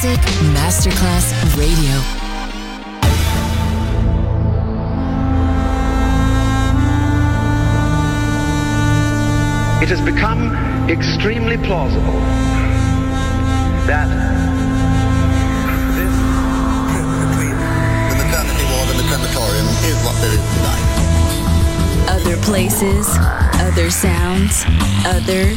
Music Masterclass Radio. It has become extremely plausible that this trip between the maternity ward and the crematorium is what there is tonight. Other places, other sounds, other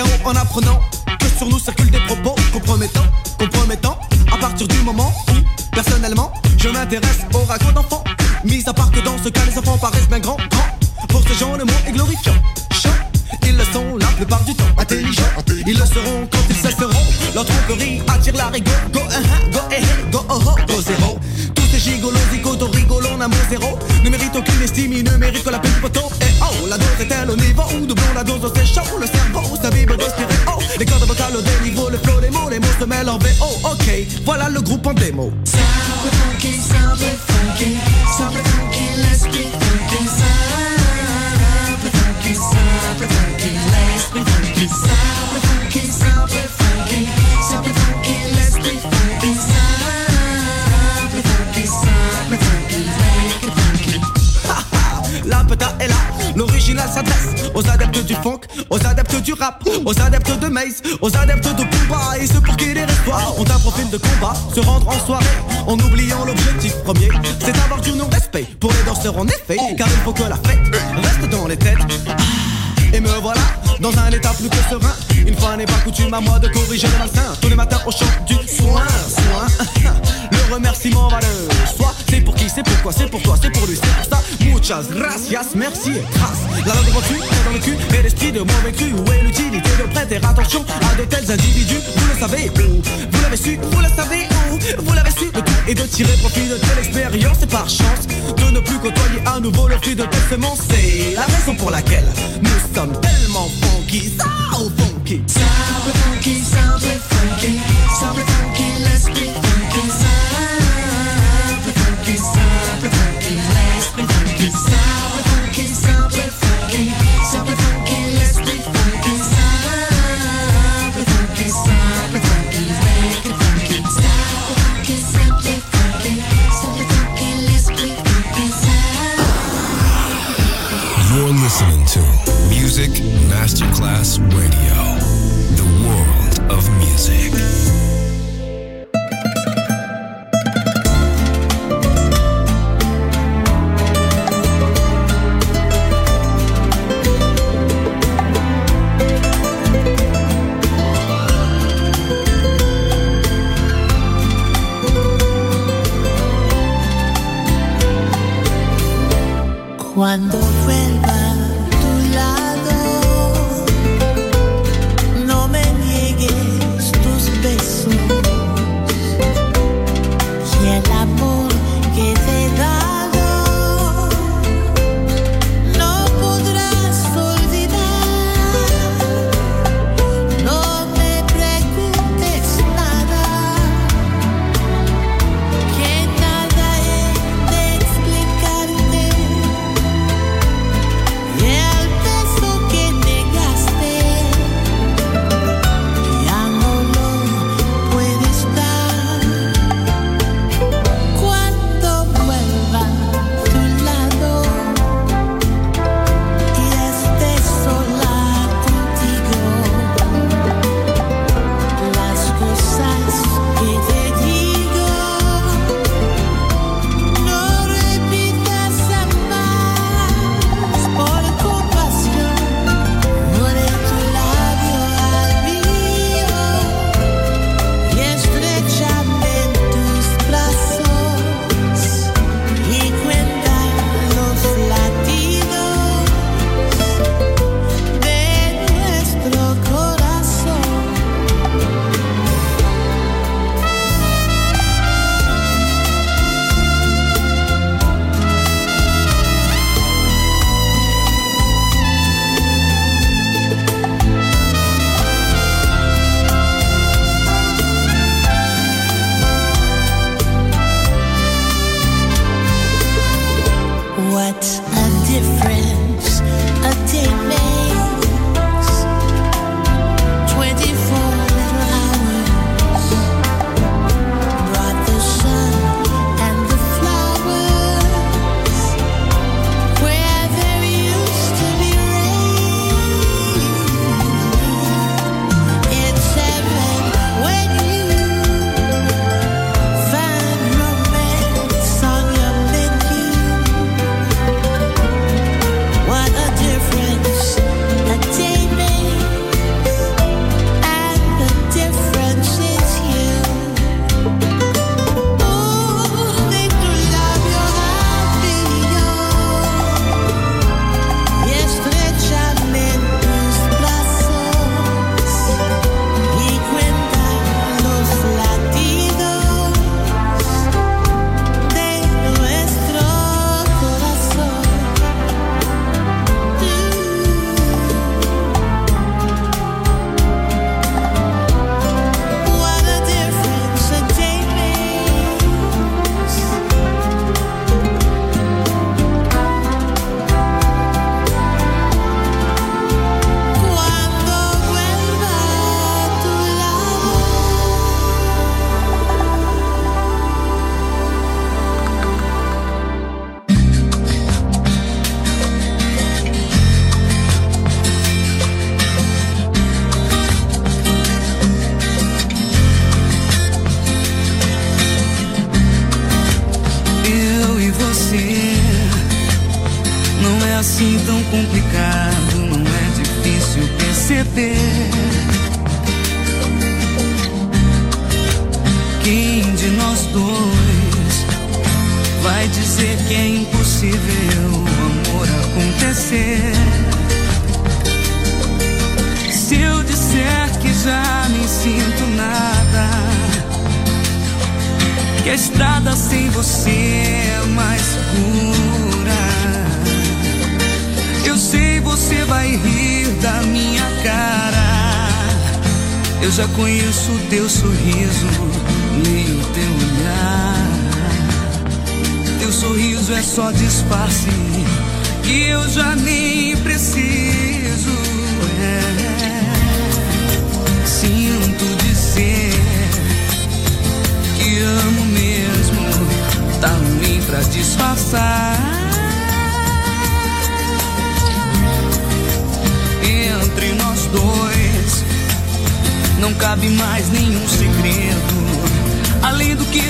En apprenant que sur nous circulent des propos compromettants, compromettants, à partir du moment où, personnellement, je m'intéresse au raconte d'enfants. Mis à part que dans ce cas, les enfants paraissent bien grands, grands. Pour ces gens, le mot est glorifiant. Chant, ils le sont la plupart du temps. Intelligents, ils le seront quand ils cesseront. Leur tromperie attire la rigueur. Go, uh, uh, go, eh, eh, go, oh, oh, go, zéro. Tous ces gigolos, zigotos, rigolons, amour zéro. Ne méritent aucune estime, ils ne méritent que la peine poteau. Et oh, la dose est-elle au niveau où doublons la dose, c'est chaud. Le cerveau, sa vibre respirer. Oh, les cordes vocales au déniveau, le flow des mots, les mots se mêlent en VO. Ok, voilà le groupe en démo. Aux adeptes du rap, aux adeptes de Maze, aux adeptes de Pumba et ceux pour qui les histoires ont un profil de combat, se rendre en soirée en oubliant l'objectif premier, c'est d'avoir du non-respect pour les danseurs en effet, car il faut que la fête reste dans les têtes. Et me voilà dans un état plus que serein. Une fois n'est pas coutume à moi de corriger le malsain. Tous les matins au champ du soin, soin. Le remerciement va de soi. C'est pour qui, c'est pourquoi, c'est pour toi, c'est pour lui, c'est pour ça. Gracias, merci et grâce. La langue reçue dans le cul et l'esprit de mauvais cru. Où est l'utilité de prêter attention à de tels individus? Vous le savez où? Vous l'avez su, vous le savez où? Vous l'avez su de tout et de tirer profit de telle expérience et par chance de ne plus côtoyer à nouveau le fruit de telle semence. C'est la raison pour laquelle nous sommes tellement funky, ou funky. Simple funky, simple funky,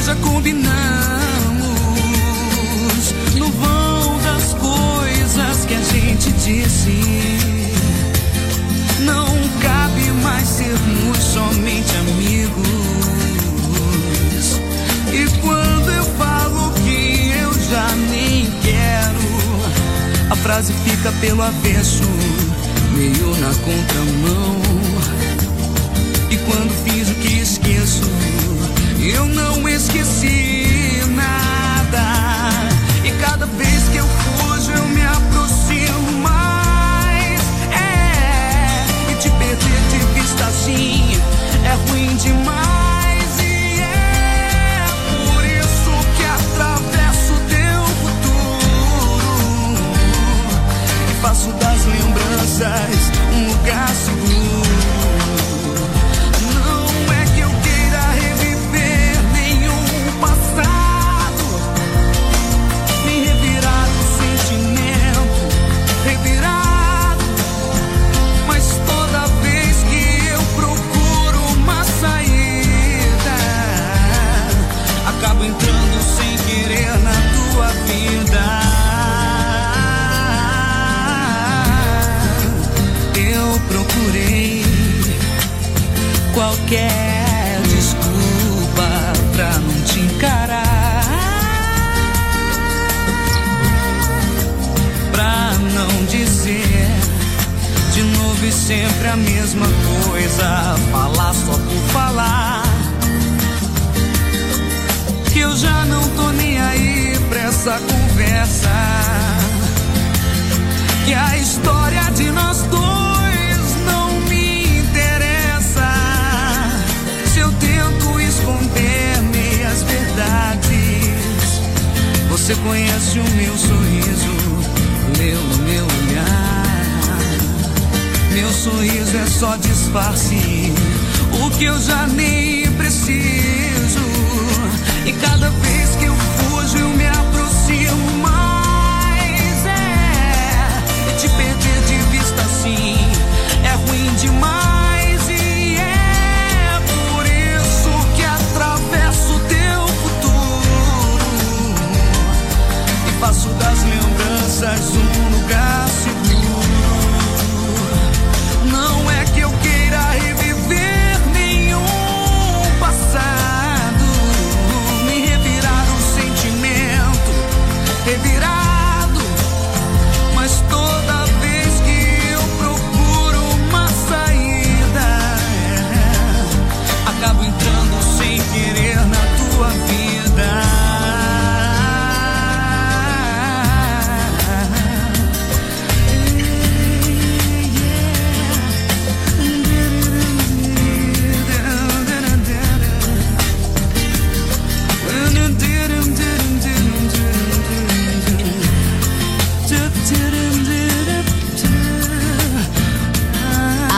já combinamos. No vão das coisas que a gente disse, não cabe mais sermos somente amigos. E quando eu falo que eu já nem quero, a frase fica pelo avesso, meio na contramão. E quando fiz o que esqueço, eu não esqueci nada. E cada vez que eu fujo, eu me aproximo mais. É, e te perder de vista assim é ruim demais. É faço das lembranças um lugar seguro. Qualquer desculpa pra não te encarar. Pra não dizer de novo e sempre a mesma coisa. Falar só por falar. Que eu já não tô nem aí pra essa conversa. Que a história você conhece o meu sorriso, leu no meu olhar. Meu sorriso é só disfarce, o que eu já nem preciso. E cada vez que Passo das lembranças, um lugar só.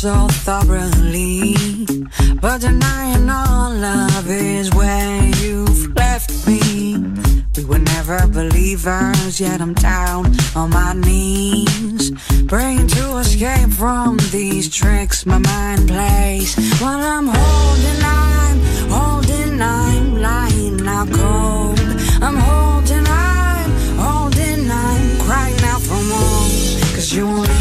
So thoroughly. But denying all love is where you've left me. We were never believers, yet I'm down on my knees. Praying to escape from these tricks my mind plays. While I'm holding, I'm holding, I'm lying out cold. I'm holding, I'm holding, I'm crying out for more. Cause you won't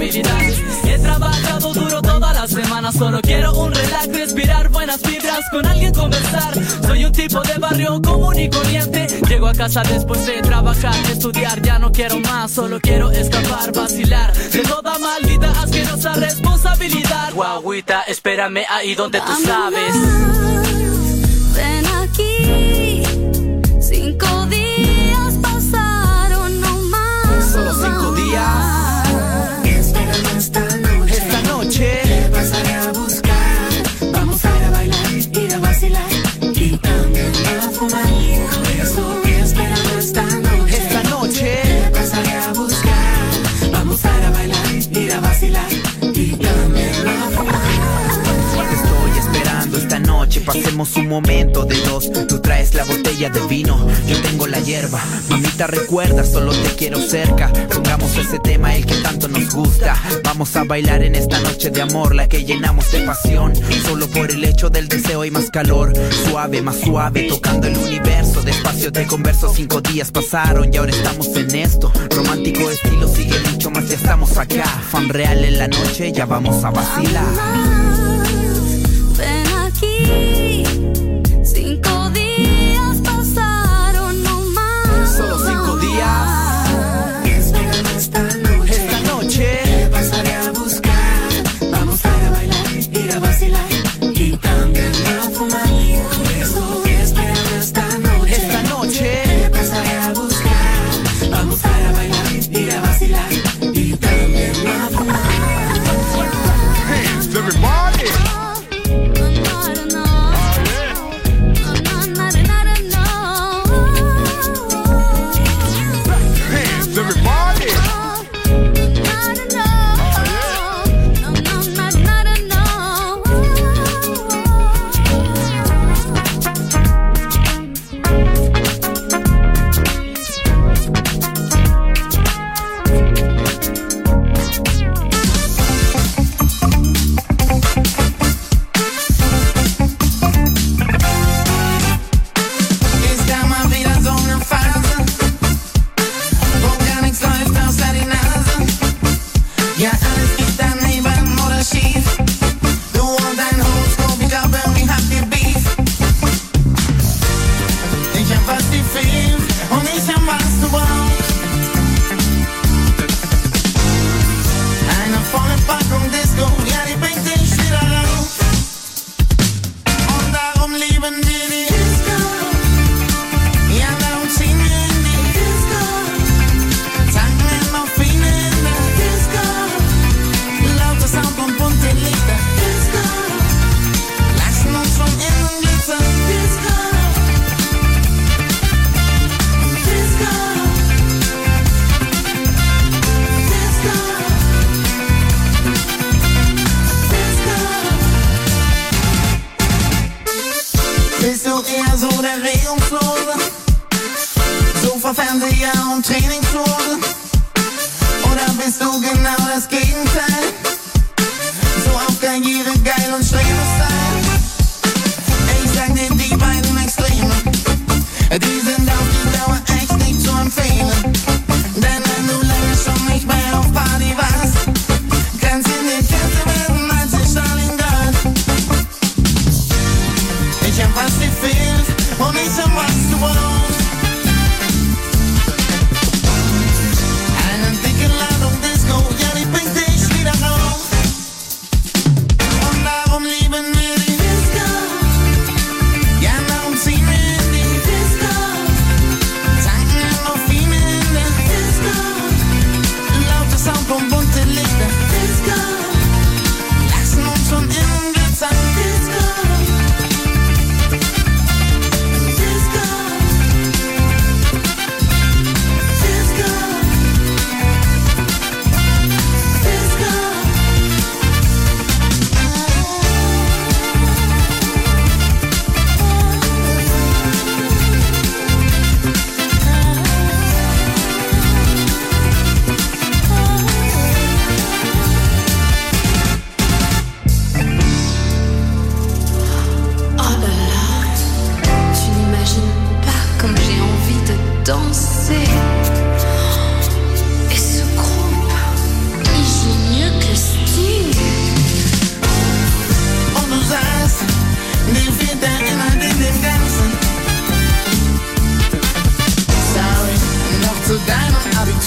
responsabilidades. He trabajado duro toda la semana, solo quiero un relax, respirar buenas vibras, con alguien conversar. Soy un tipo de barrio común y corriente. Llego a casa después de trabajar, estudiar, ya no quiero más, solo quiero escapar, vacilar de toda maldita asquerosa responsabilidad. Guaguita, espérame ahí donde tú sabes. Un momento de dos. Tú traes la botella de vino, yo tengo la hierba. Mamita recuerda, solo te quiero cerca. Pongamos ese tema, el que tanto nos gusta. Vamos a bailar en esta noche de amor, la que llenamos de pasión. Solo por el hecho del deseo y más calor. Suave, más suave, tocando el universo. Despacio te converso, cinco días pasaron y ahora estamos en esto. Romántico estilo sigue mucho más, ya estamos acá. Fan real en la noche, ya vamos a vacilar. Eher so der Regungslose? Sofa, Fernseher und Trainingslose? Oder bist du genau das Gegenteil? So auf Karriere geil und Strebestyle? Ich sag dir, die beiden Extreme, die sind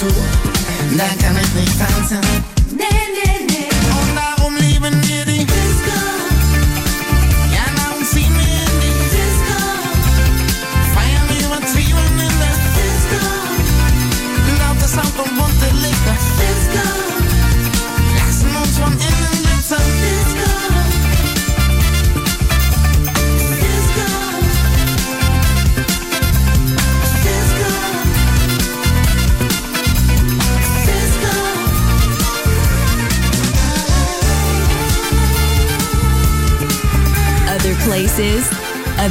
jours, la gamelle fountain.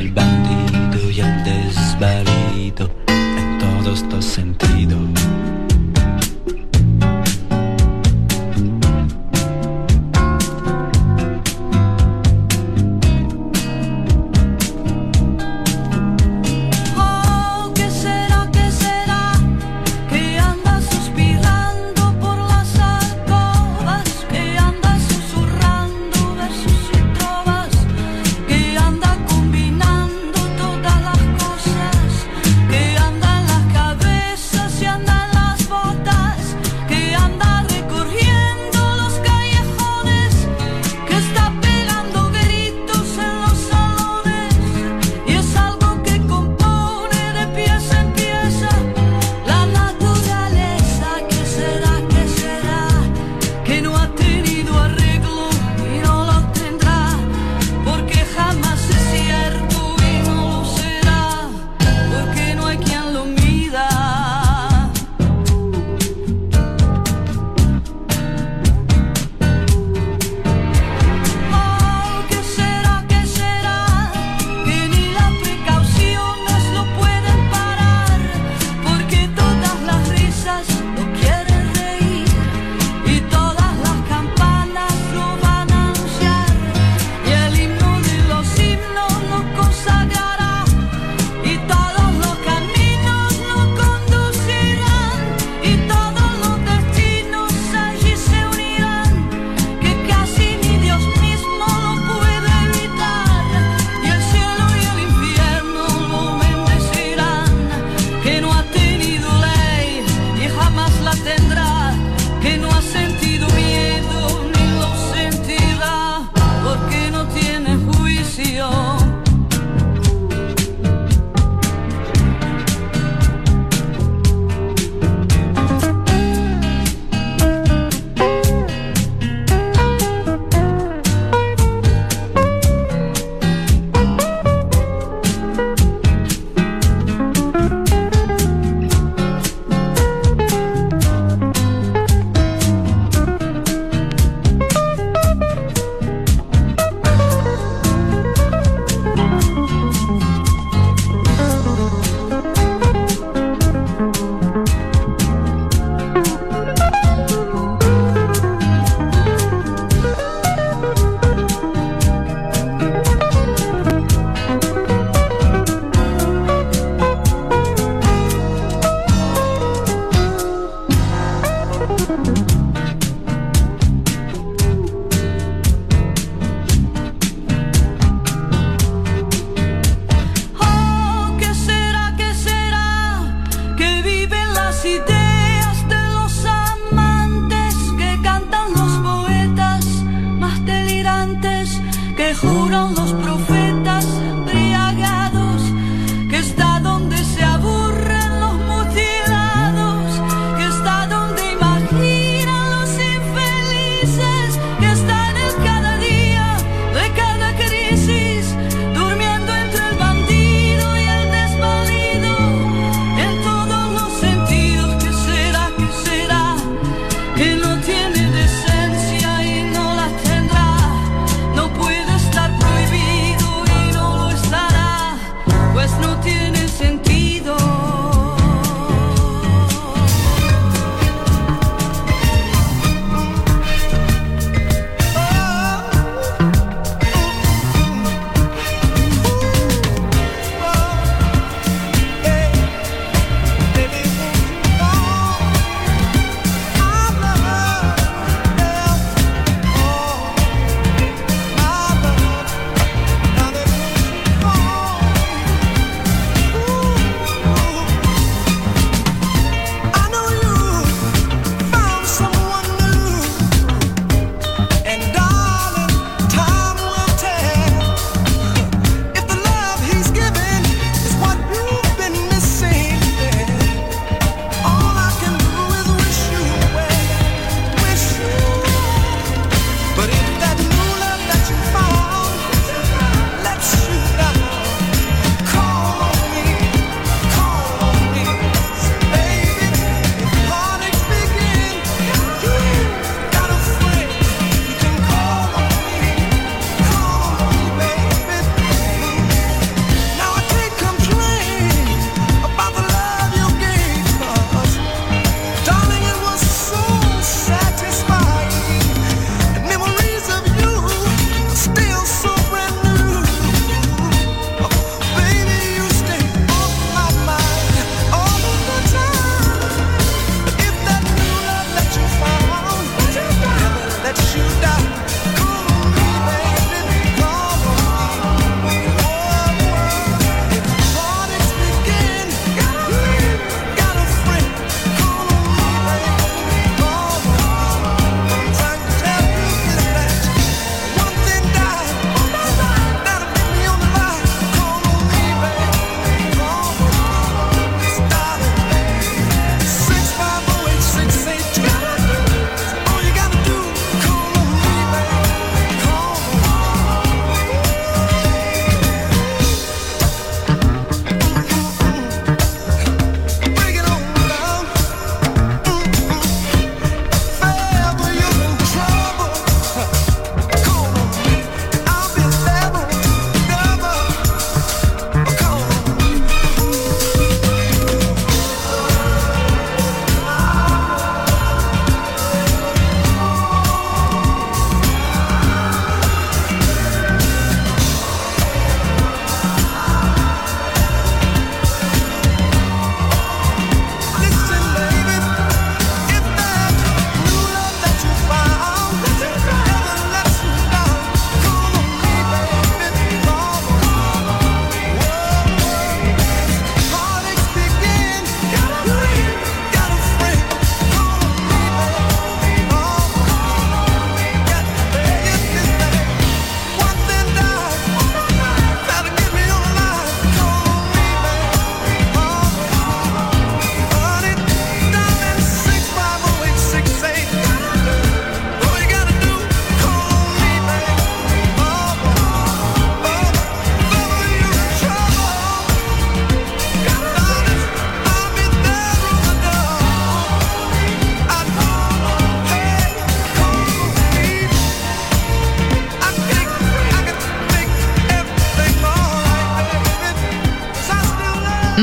el.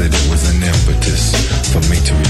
that it was an impetus for me to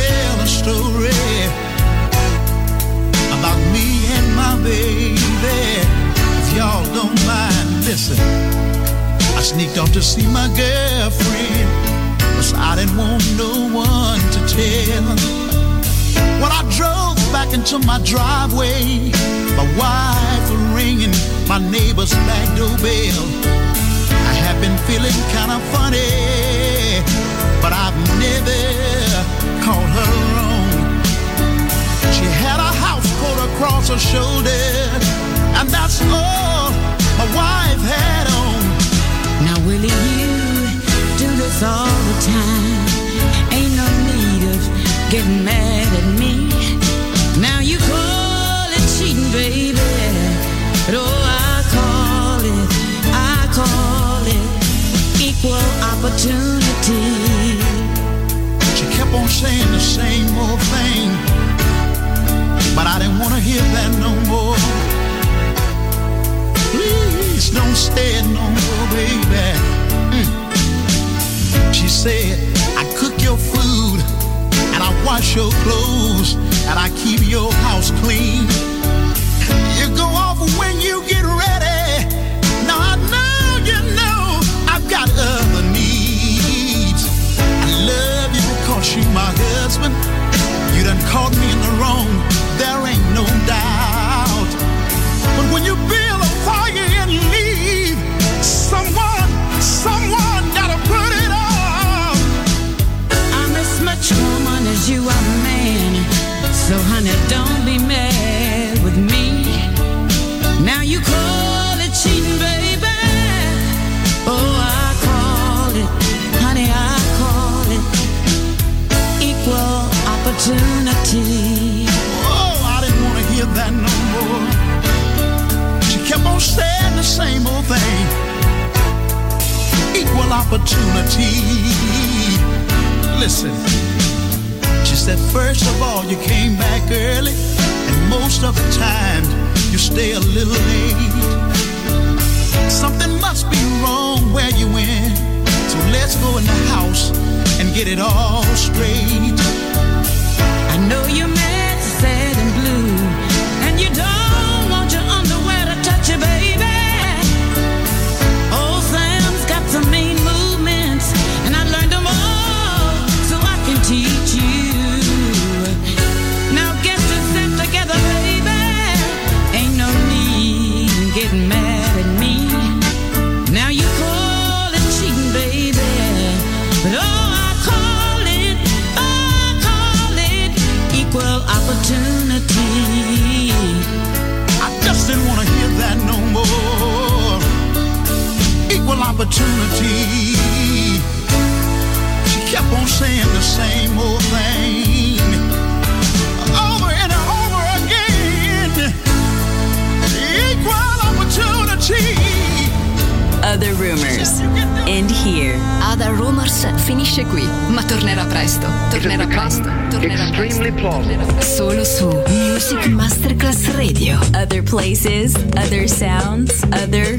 tell a story about me and my baby. If y'all don't mind, listen. I sneaked off to see my girlfriend, cause I didn't want no one to tell. When I drove back into my driveway, my wife was ringing my neighbor's back doorbell. I have been feeling kinda funny, but I've never called her wrong. She had a house coat across her shoulder, and that's all my wife had on. Now, Willie, you do this all the time. Ain't no need of getting mad at me. Now you call it cheating, baby. But oh, I call it, I call it equal opportunity. Kept on saying the same old thing, but I didn't want to hear that no more. Please don't it no more, baby. Mm. She said, I cook your food and I wash your clothes and I keep your house clean. You go off when you husband. You done caught me in the wrong. There ain't no doubt. But when you build opportunity. Listen, she said, first of all, you came back early, and most of the time, you stay a little late. Something must be wrong where you went. So let's go in the house and get it all straight. I know sad, and opportunity. She kept on saying the same old thing. Over and over again. Equal opportunity. Other Rumors. End here. Other Rumors finisce qui, ma tornerà presto. Tornerà presto. Tornerà extremely plausible. Solo su Music Masterclass Radio. Other places, other sounds, other